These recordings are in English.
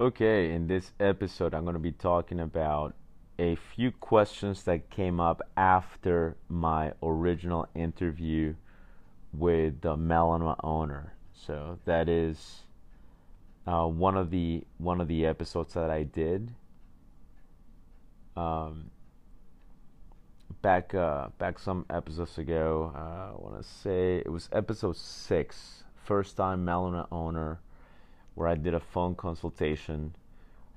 Okay, in this episode, I'm going to be talking about a few questions that came up after my original interview with the Malinois owner. So that is uh, one of the one of the episodes that I did. Um, back uh, back some episodes ago. Uh, I want to say it was episode six, first time Malinois owner where I did a phone consultation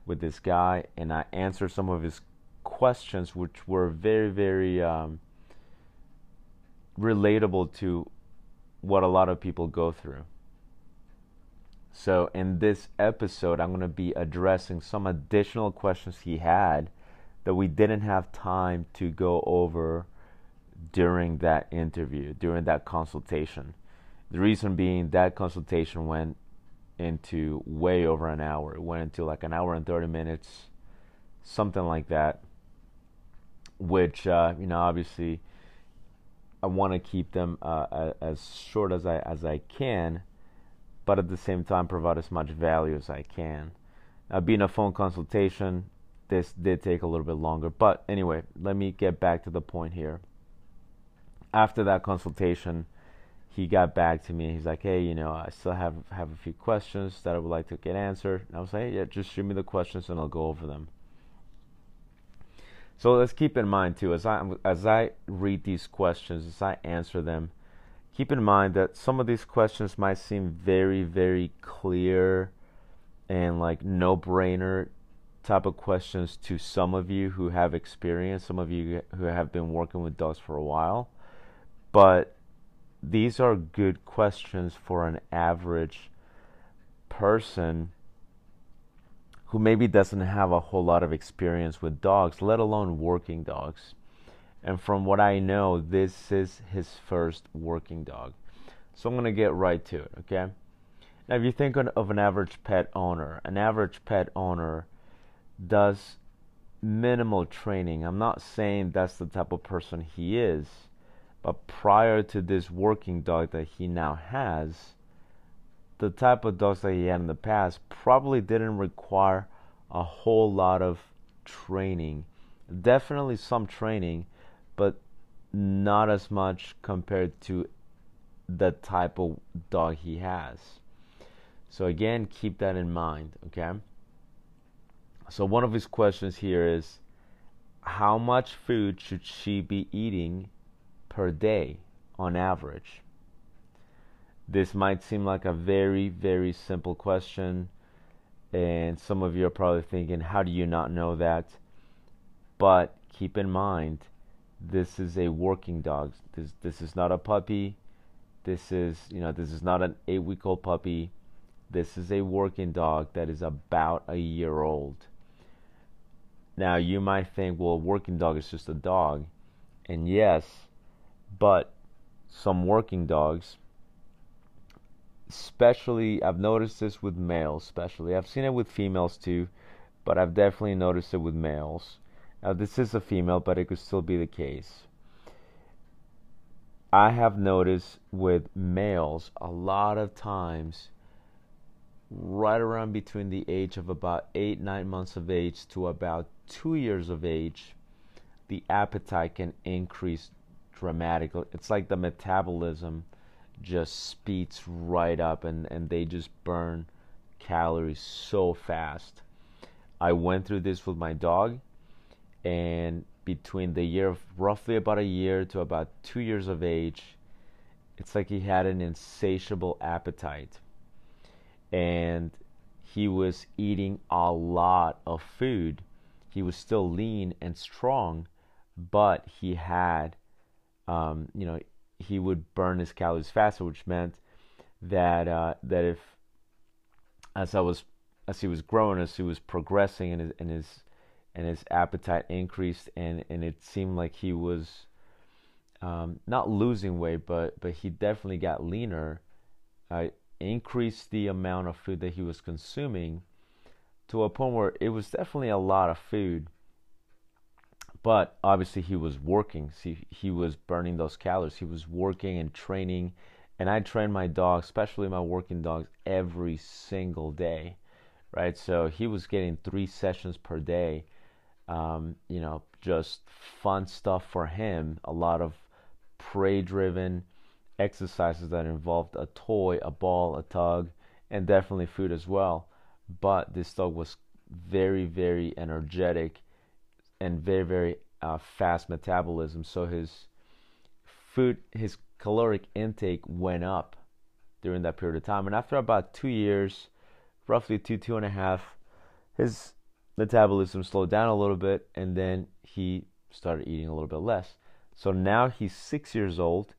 with this guy and I answered some of his questions, which were very, very um, relatable to what a lot of people go through. So, in this episode, I'm going to be addressing some additional questions he had that we didn't have time to go over during that interview, during that consultation. The reason being that consultation went into way over an hour. It went into like an hour and 30 minutes, something like that. Which, uh, you know, obviously, I want to keep them uh, as short as I as I can, but at the same time provide as much value as I can. Now, being a phone consultation, this did take a little bit longer. But anyway, let me get back to the point here. After that consultation, he got back to me. And he's like, "Hey, you know, I still have have a few questions that I would like to get answered." And I was like, hey, "Yeah, just shoot me the questions and I'll go over them." So let's keep in mind too, as I as I read these questions, as I answer them, keep in mind that some of these questions might seem very, very clear and like no-brainer type of questions to some of you who have experience, some of you who have been working with dogs for a while, but these are good questions for an average person who maybe doesn't have a whole lot of experience with dogs, let alone working dogs. And from what I know, this is his first working dog. So I'm going to get right to it, okay? Now, if you think of an average pet owner, an average pet owner does minimal training. I'm not saying that's the type of person he is but prior to this working dog that he now has, the type of dogs that he had in the past probably didn't require a whole lot of training. Definitely some training, but not as much compared to the type of dog he has. So, again, keep that in mind, okay? So, one of his questions here is how much food should she be eating per day on average? This might seem like a very, very simple question, and some of you are probably thinking, how do you not know that? But keep in mind, this is a working dog. This this is not a puppy. This is you know this is not an eight week old puppy. This is a working dog that is about a year old. Now you might think, well, a working dog is just a dog, and yes, but some working dogs, especially, I've noticed this with males, especially. I've seen it with females too, but I've definitely noticed it with males. Now, this is a female, but it could still be the case. I have noticed with males a lot of times right around between the age of about eight, nine months of age to about two years of age, the appetite can increase dramatically. It's like the metabolism just speeds right up and, and they just burn calories so fast. I went through this with my dog and between the year of roughly about a year to about two years of age, it's like he had an insatiable appetite. And he was eating a lot of food. He was still lean and strong, but he had um, you know, he would burn his calories faster, which meant that uh, that if as I was as he was growing, as he was progressing, and his and his and his appetite increased, and and it seemed like he was um, not losing weight, but but he definitely got leaner. I increased the amount of food that he was consuming to a point where it was definitely a lot of food but obviously he was working. See, he was burning those calories. He was working and training, and I train my dogs, especially my working dogs, every single day, right? So he was getting three sessions per day. Um, you know, just fun stuff for him. A lot of prey driven exercises that involved a toy, a ball, a tug, and definitely food as well. But this dog was very, very energetic and very, very uh, fast metabolism. So his food, his caloric intake went up during that period of time. And after about two years, roughly two, two and a half, his metabolism slowed down a little bit and then he started eating a little bit less. So now he's six years old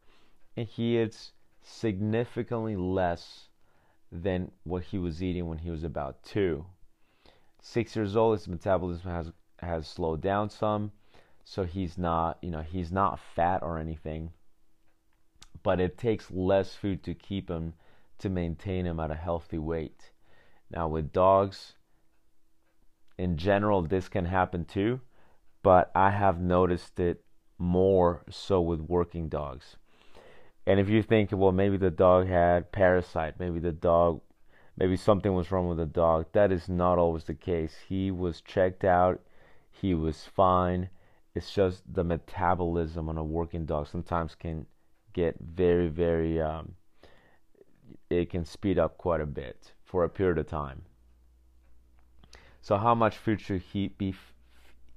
and he eats significantly less than what he was eating when he was about two. Six years old, his metabolism has has slowed down some, so he's not, you know, he's not fat or anything. But it takes less food to keep him to maintain him at a healthy weight. Now with dogs, in general, this can happen too, but I have noticed it more so with working dogs. And if you think, well, maybe the dog had parasite, maybe the dog, maybe something was wrong with the dog, that is not always the case. He was checked out, he was fine. It's just the metabolism on a working dog sometimes can get very, very, um, it can speed up quite a bit for a period of time. So, how much food should he be f-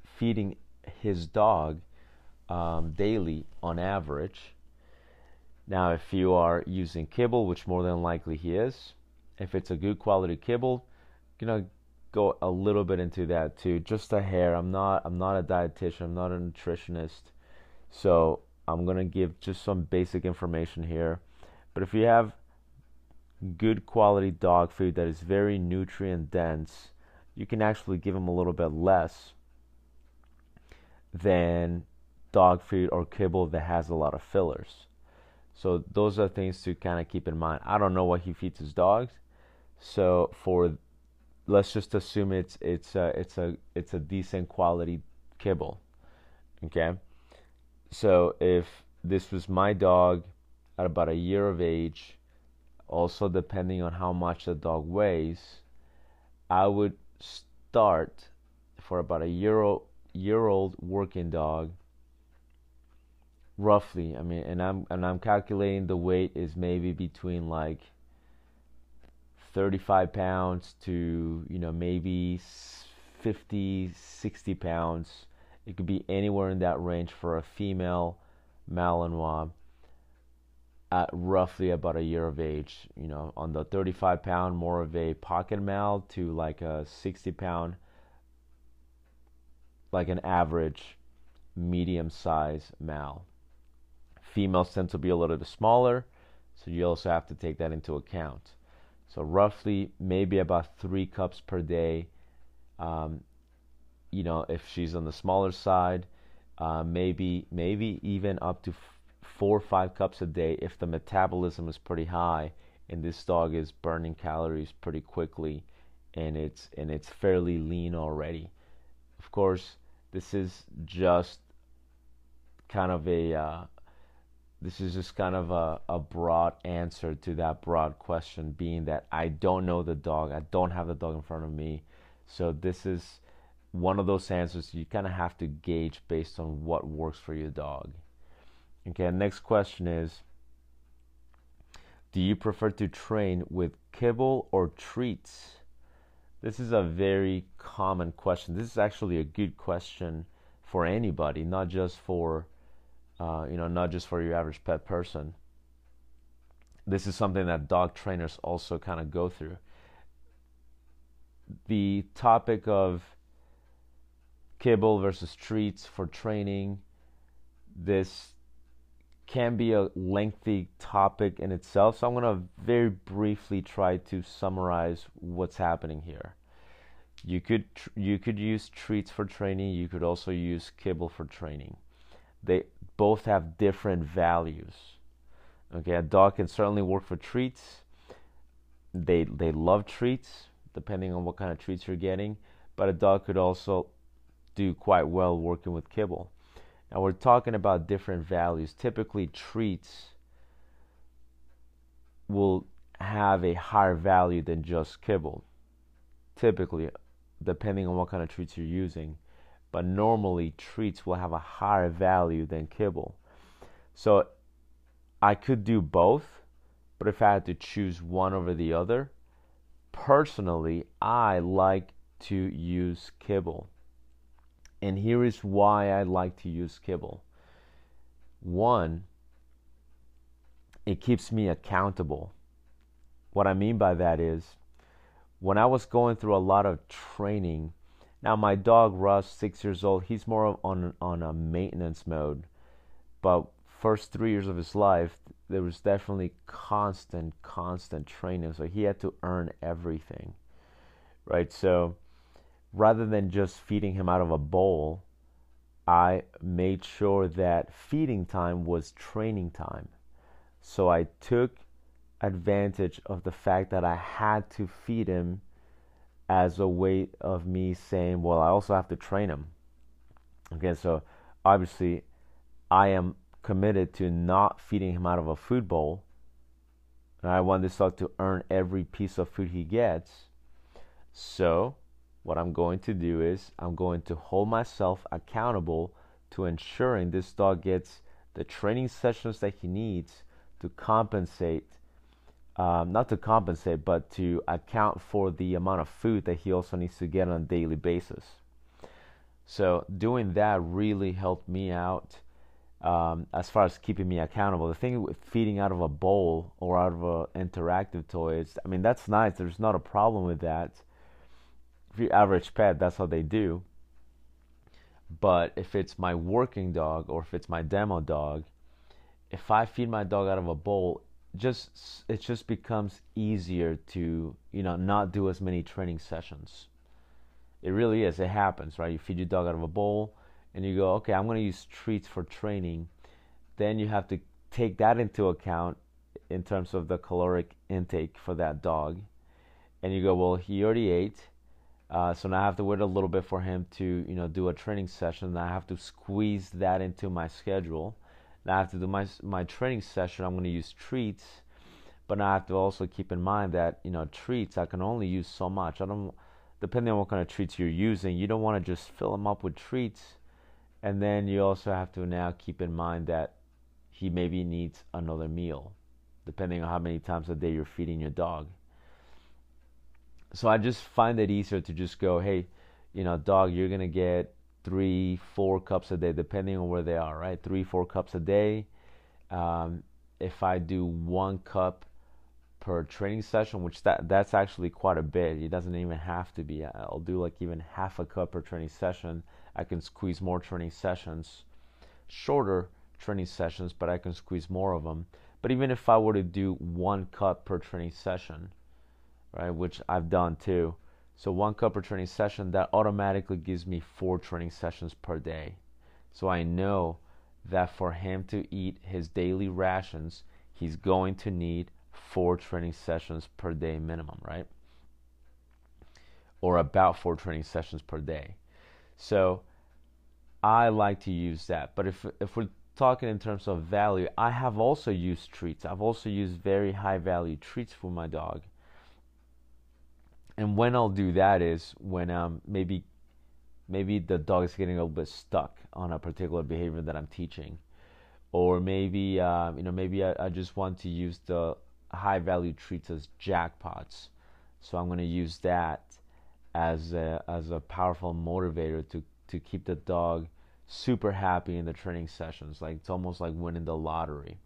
feeding his dog um, daily on average? Now, if you are using kibble, which more than likely he is, if it's a good quality kibble, you know, go a little bit into that too, just a hair. I'm not I'm not a dietitian, I'm not a nutritionist, so I'm gonna give just some basic information here. But if you have good quality dog food that is very nutrient dense, you can actually give them a little bit less than dog food or kibble that has a lot of fillers. So those are things to kind of keep in mind. I don't know what he feeds his dogs, so for let's just assume it's it's a, it's a it's a decent quality kibble. Okay, so if this was my dog at about a year of age, also depending on how much the dog weighs, I would start for about a year old year old working dog roughly. I mean, and I'm and I'm calculating the weight is maybe between like 35 pounds to you know maybe 50, 60 pounds. It could be anywhere in that range for a female Malinois at roughly about a year of age. You know, on the 35 pound, more of a pocket mal to like a 60 pound, like an average medium size mal. Females tend to be a little bit smaller, so you also have to take that into account. So roughly, maybe about three cups per day. Um, you know, if she's on the smaller side, uh, maybe maybe even up to f- four or five cups a day if the metabolism is pretty high and this dog is burning calories pretty quickly and it's and it's fairly lean already. Of course, this is just kind of a uh, this is just kind of a, a broad answer to that broad question, being that I don't know the dog, I don't have the dog in front of me. So, this is one of those answers you kind of have to gauge based on what works for your dog. Okay, next question is Do you prefer to train with kibble or treats? This is a very common question. This is actually a good question for anybody, not just for uh, you know, not just for your average pet person. This is something that dog trainers also kind of go through. The topic of kibble versus treats for training, this can be a lengthy topic in itself, so I'm going to very briefly try to summarize what's happening here. You could tr- you could use treats for training. You could also use kibble for training. They both have different values. Okay, a dog can certainly work for treats. They they love treats, depending on what kind of treats you're getting. But a dog could also do quite well working with kibble. Now we're talking about different values. Typically, treats will have a higher value than just kibble. typically, depending on what kind of treats you're using. But normally, treats will have a higher value than kibble. So I could do both, but if I had to choose one over the other, personally, I like to use kibble. And here is why I like to use kibble. One, it keeps me accountable. What I mean by that is when I was going through a lot of training, now my dog Russ, six years old, he's more on on a maintenance mode. But first three years of his life, there was definitely constant, constant training. So he had to earn everything, right? So rather than just feeding him out of a bowl, I made sure that feeding time was training time. So I took advantage of the fact that I had to feed him as a way of me saying, well, I also have to train him. Okay, so obviously I am committed to not feeding him out of a food bowl. And I want this dog to earn every piece of food he gets. So, what I'm going to do is I'm going to hold myself accountable to ensuring this dog gets the training sessions that he needs to compensate, um, not to compensate, but to account for the amount of food that he also needs to get on a daily basis. So, doing that really helped me out um, as far as keeping me accountable. The thing with feeding out of a bowl or out of an interactive toy is, I mean, that's nice. There's not a problem with that. If your average pet, that's how they do. But if it's my working dog or if it's my demo dog, if I feed my dog out of a bowl, just it just becomes easier to you know not do as many training sessions. It really is. It happens, right? You feed your dog out of a bowl and you go, okay, I'm going to use treats for training, then you have to take that into account in terms of the caloric intake for that dog. And you go, well, he already ate, uh, so now I have to wait a little bit for him to, you know, do a training session. And I have to squeeze that into my schedule. I have to do my my training session. I'm going to use treats, but I have to also keep in mind that you know treats I can only use so much. I don't, depending on what kind of treats you're using, you don't want to just fill them up with treats and then you also have to now keep in mind that he maybe needs another meal, depending on how many times a day you're feeding your dog. So I just find it easier to just go, hey, you know, dog, you're going to get three, four cups a day, depending on where they are, right? Three, four cups a day. Um, if I do one cup per training session, which that that's actually quite a bit. It doesn't even have to be. I'll do like even half a cup per training session. I can squeeze more training sessions, shorter training sessions, but I can squeeze more of them. But even if I were to do one cup per training session, right, which I've done too, so one cup per training session, that automatically gives me four training sessions per day. So I know that for him to eat his daily rations, he's going to need four training sessions per day minimum, right? Or about four training sessions per day. So I like to use that. But if if we're talking in terms of value, I have also used treats. I've also used very high value treats for my dog. And when I'll do that is when um maybe maybe the dog is getting a little bit stuck on a particular behavior that I'm teaching, or maybe uh, you know maybe I, I just want to use the high value treats as jackpots. So I'm going to use that as a, as a powerful motivator to to keep the dog super happy in the training sessions. Like it's almost like winning the lottery.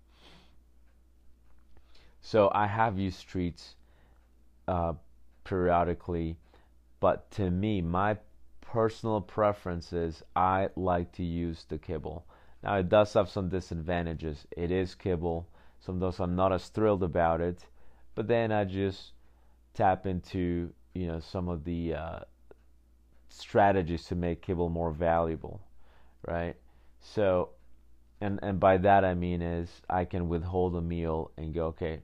So I have used treats uh, periodically, but to me, my personal preference is I like to use the kibble. Now it does have some disadvantages. It is kibble. Some of those I'm not as thrilled about it, but then I just tap into you know some of the uh, strategies to make kibble more valuable, right? So, and and by that I mean is I can withhold a meal and go, okay,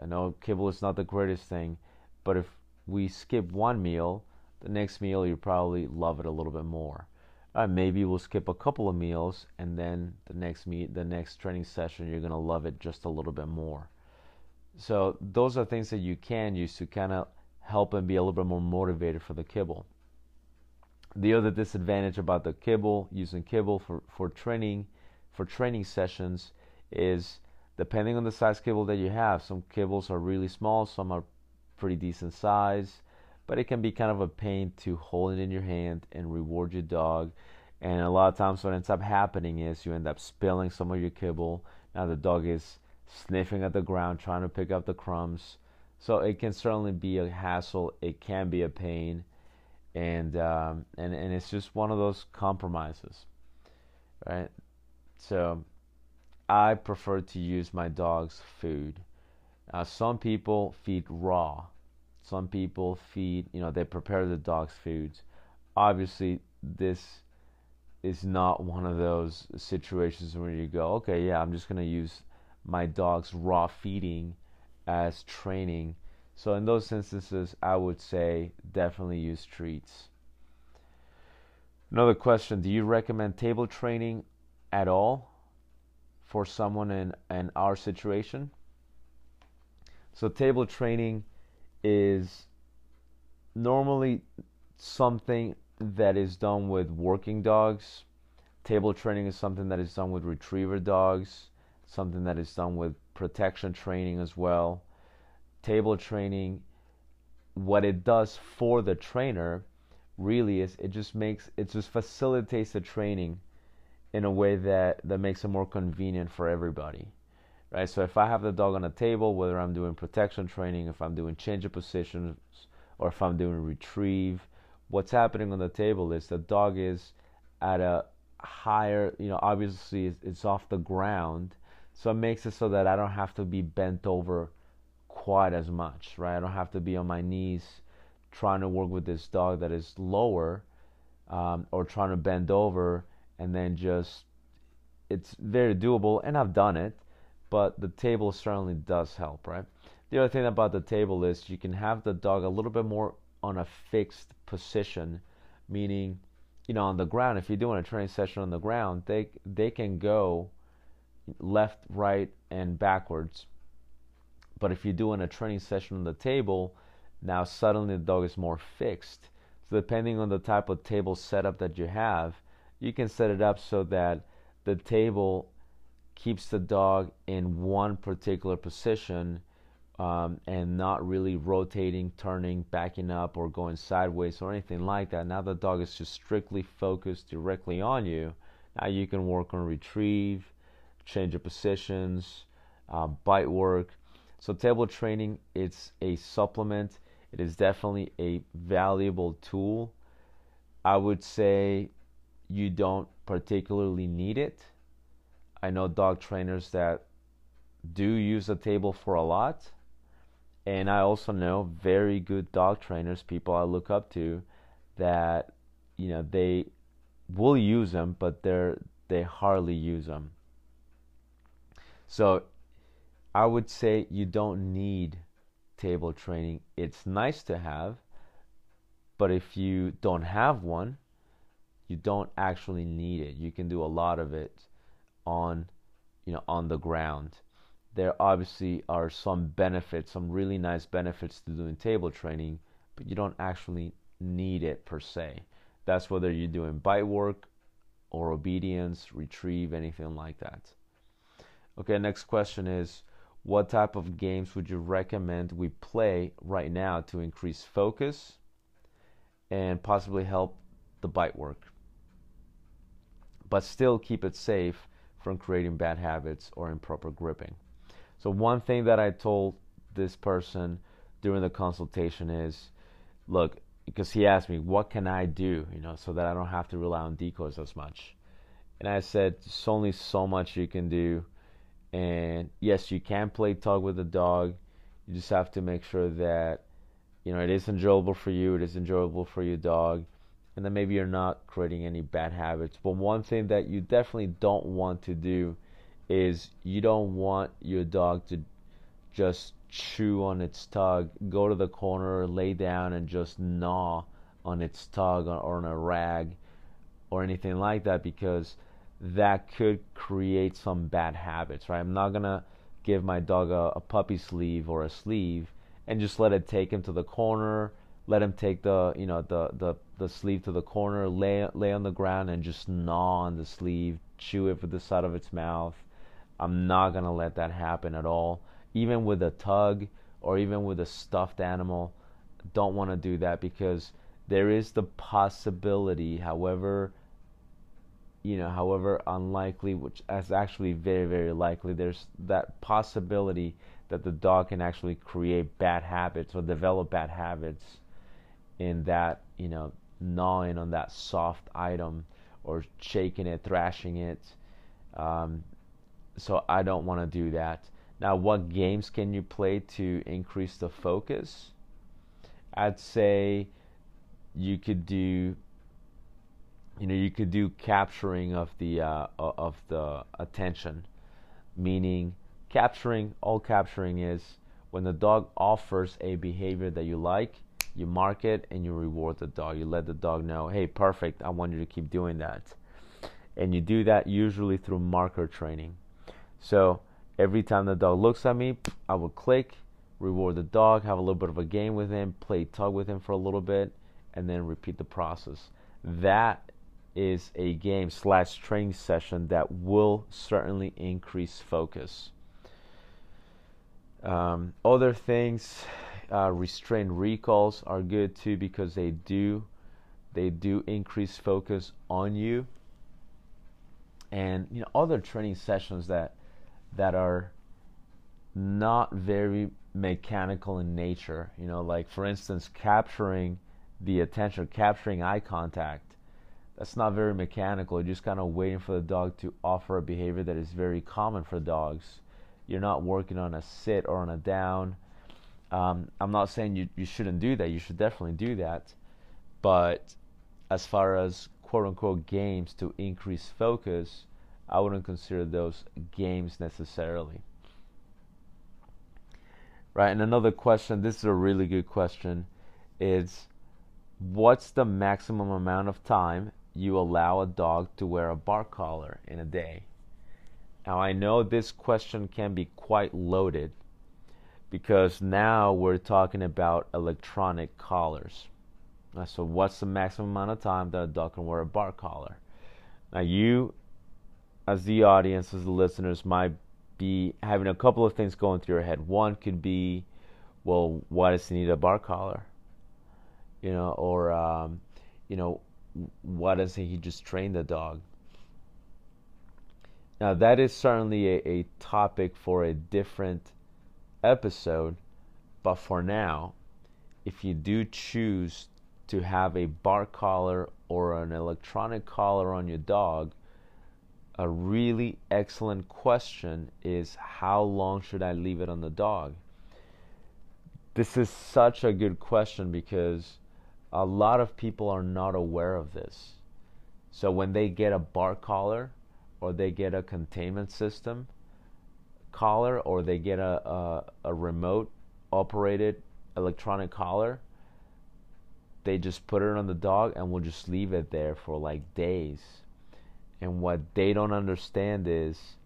I know kibble is not the greatest thing, but if we skip one meal, the next meal you probably love it a little bit more. Uh, maybe we'll skip a couple of meals, and then the next meet, the next training session, you're gonna love it just a little bit more. So those are things that you can use to kind of help and be a little bit more motivated for the kibble. The other disadvantage about the kibble, using kibble for, for training, for training sessions, is depending on the size kibble that you have. Some kibbles are really small, some are pretty decent size, but it can be kind of a pain to hold it in your hand and reward your dog. And a lot of times, what ends up happening is you end up spilling some of your kibble. Now the dog is sniffing at the ground, trying to pick up the crumbs. So it can certainly be a hassle. It can be a pain and um, and and it's just one of those compromises, right? So I prefer to use my dog's food. Uh, some people feed raw. Some people feed, you know, they prepare the dog's foods. Obviously, this is not one of those situations where you go, okay, yeah, I'm just going to use my dog's raw feeding as training so in those instances, I would say definitely use treats. Another question, do you recommend table training at all for someone in, in our situation? So table training is normally something that is done with working dogs. Table training is something that is done with retriever dogs, something that is done with protection training as well table training, what it does for the trainer really is it just makes it just facilitates the training in a way that that makes it more convenient for everybody right so if i have the dog on a table whether i'm doing protection training if i'm doing change of positions or if i'm doing retrieve what's happening on the table is the dog is at a higher you know obviously it's, it's off the ground so it makes it so that i don't have to be bent over quite as much, right? I don't have to be on my knees trying to work with this dog that is lower um, or trying to bend over and then just it's very doable and I've done it, but the table certainly does help, right? The other thing about the table is you can have the dog a little bit more on a fixed position, meaning, you know, on the ground. If you're doing a training session on the ground, they they can go left, right, and backwards but if you're doing a training session on the table, now suddenly the dog is more fixed. So depending on the type of table setup that you have, you can set it up so that the table keeps the dog in one particular position um, and not really rotating, turning, backing up, or going sideways or anything like that. Now the dog is just strictly focused directly on you. Now you can work on retrieve, change of positions, uh, bite work, so table training, it's a supplement. It is definitely a valuable tool. I would say you don't particularly need it. I know dog trainers that do use a table for a lot. And I also know very good dog trainers, people I look up to, that you know they will use them, but they're they hardly use them. So I would say you don't need table training. It's nice to have, but if you don't have one, you don't actually need it. You can do a lot of it on, you know, on the ground. There obviously are some benefits, some really nice benefits to doing table training, but you don't actually need it per se. That's whether you're doing bite work or obedience, retrieve, anything like that. Okay, next question is what type of games would you recommend we play right now to increase focus and possibly help the bite work? But still keep it safe from creating bad habits or improper gripping. So, one thing that I told this person during the consultation is look, because he asked me, what can I do, you know, so that I don't have to rely on decoys as much. And I said, there's only so much you can do and yes, you can play tug with the dog. You just have to make sure that you know it is enjoyable for you, it is enjoyable for your dog, and then maybe you're not creating any bad habits. But one thing that you definitely don't want to do is you don't want your dog to just chew on its tug, go to the corner, lay down, and just gnaw on its tug or on a rag or anything like that because that could create some bad habits, right? I'm not gonna give my dog a, a puppy sleeve or a sleeve and just let it take him to the corner. Let him take the you know the the the sleeve to the corner, lay lay on the ground and just gnaw on the sleeve, chew it with the side of its mouth. I'm not gonna let that happen at all. Even with a tug or even with a stuffed animal, don't want to do that because there is the possibility, however you know, however unlikely, which is actually very, very likely, there's that possibility that the dog can actually create bad habits or develop bad habits in that, you know, gnawing on that soft item or shaking it, thrashing it. Um, so I don't want to do that. Now, what games can you play to increase the focus? I'd say you could do you know you could do capturing of the uh, of the attention meaning capturing all capturing is when the dog offers a behavior that you like you mark it and you reward the dog. You let the dog know hey perfect. I want you to keep doing that. And you do that usually through marker training. So every time the dog looks at me i will click reward the dog have a little bit of a game with him play tug with him for a little bit and then repeat the process. That is a game slash training session that will certainly increase focus. Um, other things, uh, restrained recalls are good too because they do they do increase focus on you. And you know other training sessions that that are not very mechanical in nature. You know, like for instance, capturing the attention, capturing eye contact that's not very mechanical. You're just kind of waiting for the dog to offer a behavior that is very common for dogs. You're not working on a sit or on a down. Um, I'm not saying you, you shouldn't do that. You should definitely do that. But as far as quote unquote games to increase focus, I wouldn't consider those games necessarily. Right, and another question, this is a really good question, is what's the maximum amount of time you allow a dog to wear a bark collar in a day? Now, I know this question can be quite loaded because now we're talking about electronic collars. So, what's the maximum amount of time that a dog can wear a bark collar? Now, you, as the audience, as the listeners, might be having a couple of things going through your head. One could be, well, why does he need a bark collar? You know, or um, you know, why doesn't he just train the dog? Now, that is certainly a, a topic for a different episode, but for now, if you do choose to have a bark collar or an electronic collar on your dog, a really excellent question is how long should I leave it on the dog? This is such a good question because a lot of people are not aware of this. So when they get a bark collar or they get a containment system collar or they get a, a, a remote operated electronic collar, they just put it on the dog and we'll just leave it there for like days. And what they don't understand is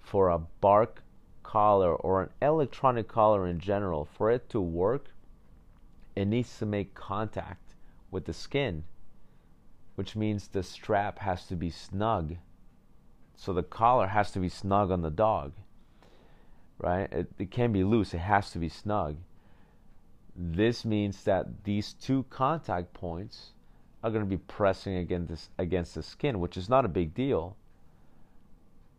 for a bark collar or an electronic collar in general, for it to work, it needs to make contact with the skin, which means the strap has to be snug. So the collar has to be snug on the dog, right? It, it can be loose, it has to be snug. This means that these two contact points are going to be pressing against this, against the skin, which is not a big deal.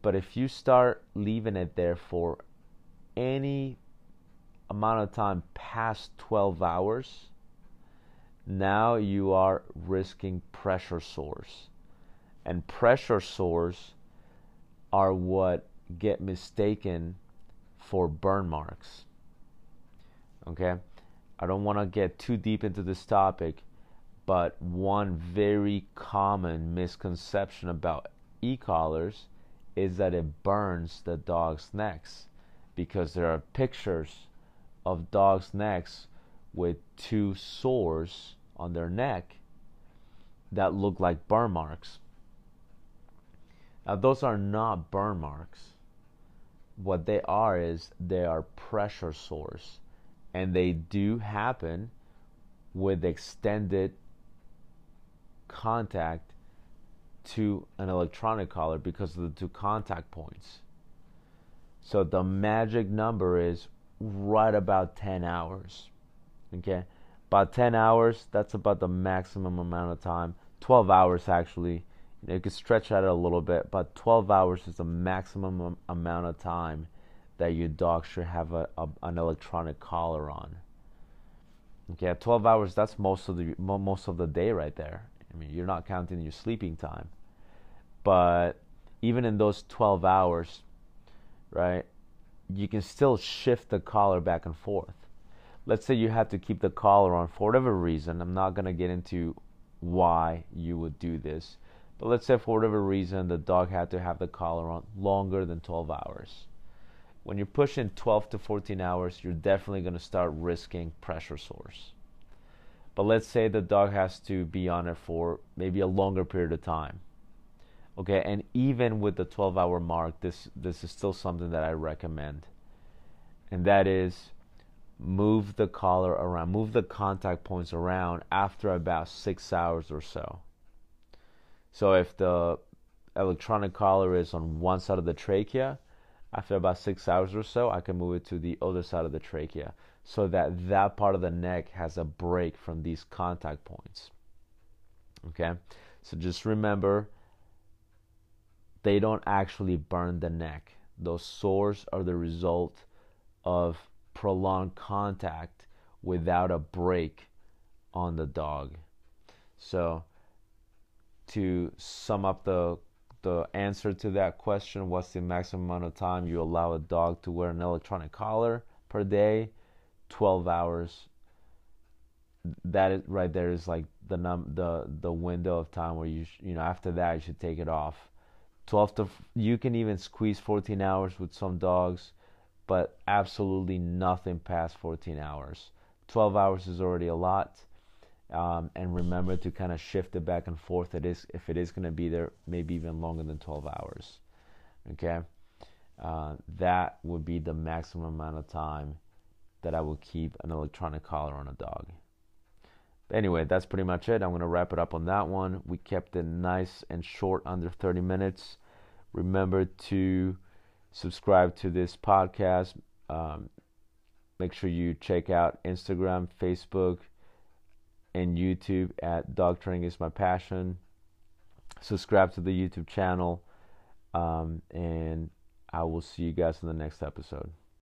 But if you start leaving it there for any amount of time past 12 hours, now you are risking pressure sores. And pressure sores are what get mistaken for burn marks. Okay? I don't want to get too deep into this topic, but one very common misconception about e collars is that it burns the dog's necks because there are pictures of dogs' necks with two sores on their neck that look like burn marks. Now, those are not burn marks. What they are is they are pressure sores. and they do happen with extended contact to an electronic collar because of the two contact points. So the magic number is right about 10 hours. Okay? About 10 hours, that's about the maximum amount of time. 12 hours actually. You, could stretch out a little bit, but 12 hours is the maximum amount of time that your dog should have a, a an electronic collar on. Okay, 12 hours that's most of the most of the day right there. I mean, you're not counting your sleeping time. But even in those 12 hours, right? You can still shift the collar back and forth. Let's say you have to keep the collar on for whatever reason. I'm not going to get into why you would do this. But let's say for whatever reason the dog had to have the collar on longer than 12 hours. When you're pushing 12 to 14 hours, you're definitely going to start risking pressure sores. But let's say the dog has to be on it for maybe a longer period of time. Okay, and even with the 12 hour mark, this this is still something that I recommend. And that is move the collar around, move the contact points around after about 6 hours or so. So if the electronic collar is on one side of the trachea, after about 6 hours or so, I can move it to the other side of the trachea so that that part of the neck has a break from these contact points. Okay? So just remember they don't actually burn the neck. Those sores are the result of prolonged contact without a break on the dog. So, to sum up the the answer to that question, what's the maximum amount of time you allow a dog to wear an electronic collar per day? 12 hours. That is right there is like the num the the window of time where you sh- you know after that you should take it off 12 to you can even squeeze 14 hours with some dogs but absolutely nothing past 14 hours 12 hours is already a lot um, and remember to kind of shift it back and forth it is if it is going to be there maybe even longer than 12 hours okay uh, that would be the maximum amount of time that i will keep an electronic collar on a dog anyway, that's pretty much it. I'm going to wrap it up on that one. We kept it nice and short, under 30 minutes. Remember to subscribe to this podcast. Um, make sure you check out Instagram, Facebook, and YouTube at Dog Training is My Passion. Subscribe to the YouTube channel. Um, and I will see you guys in the next episode.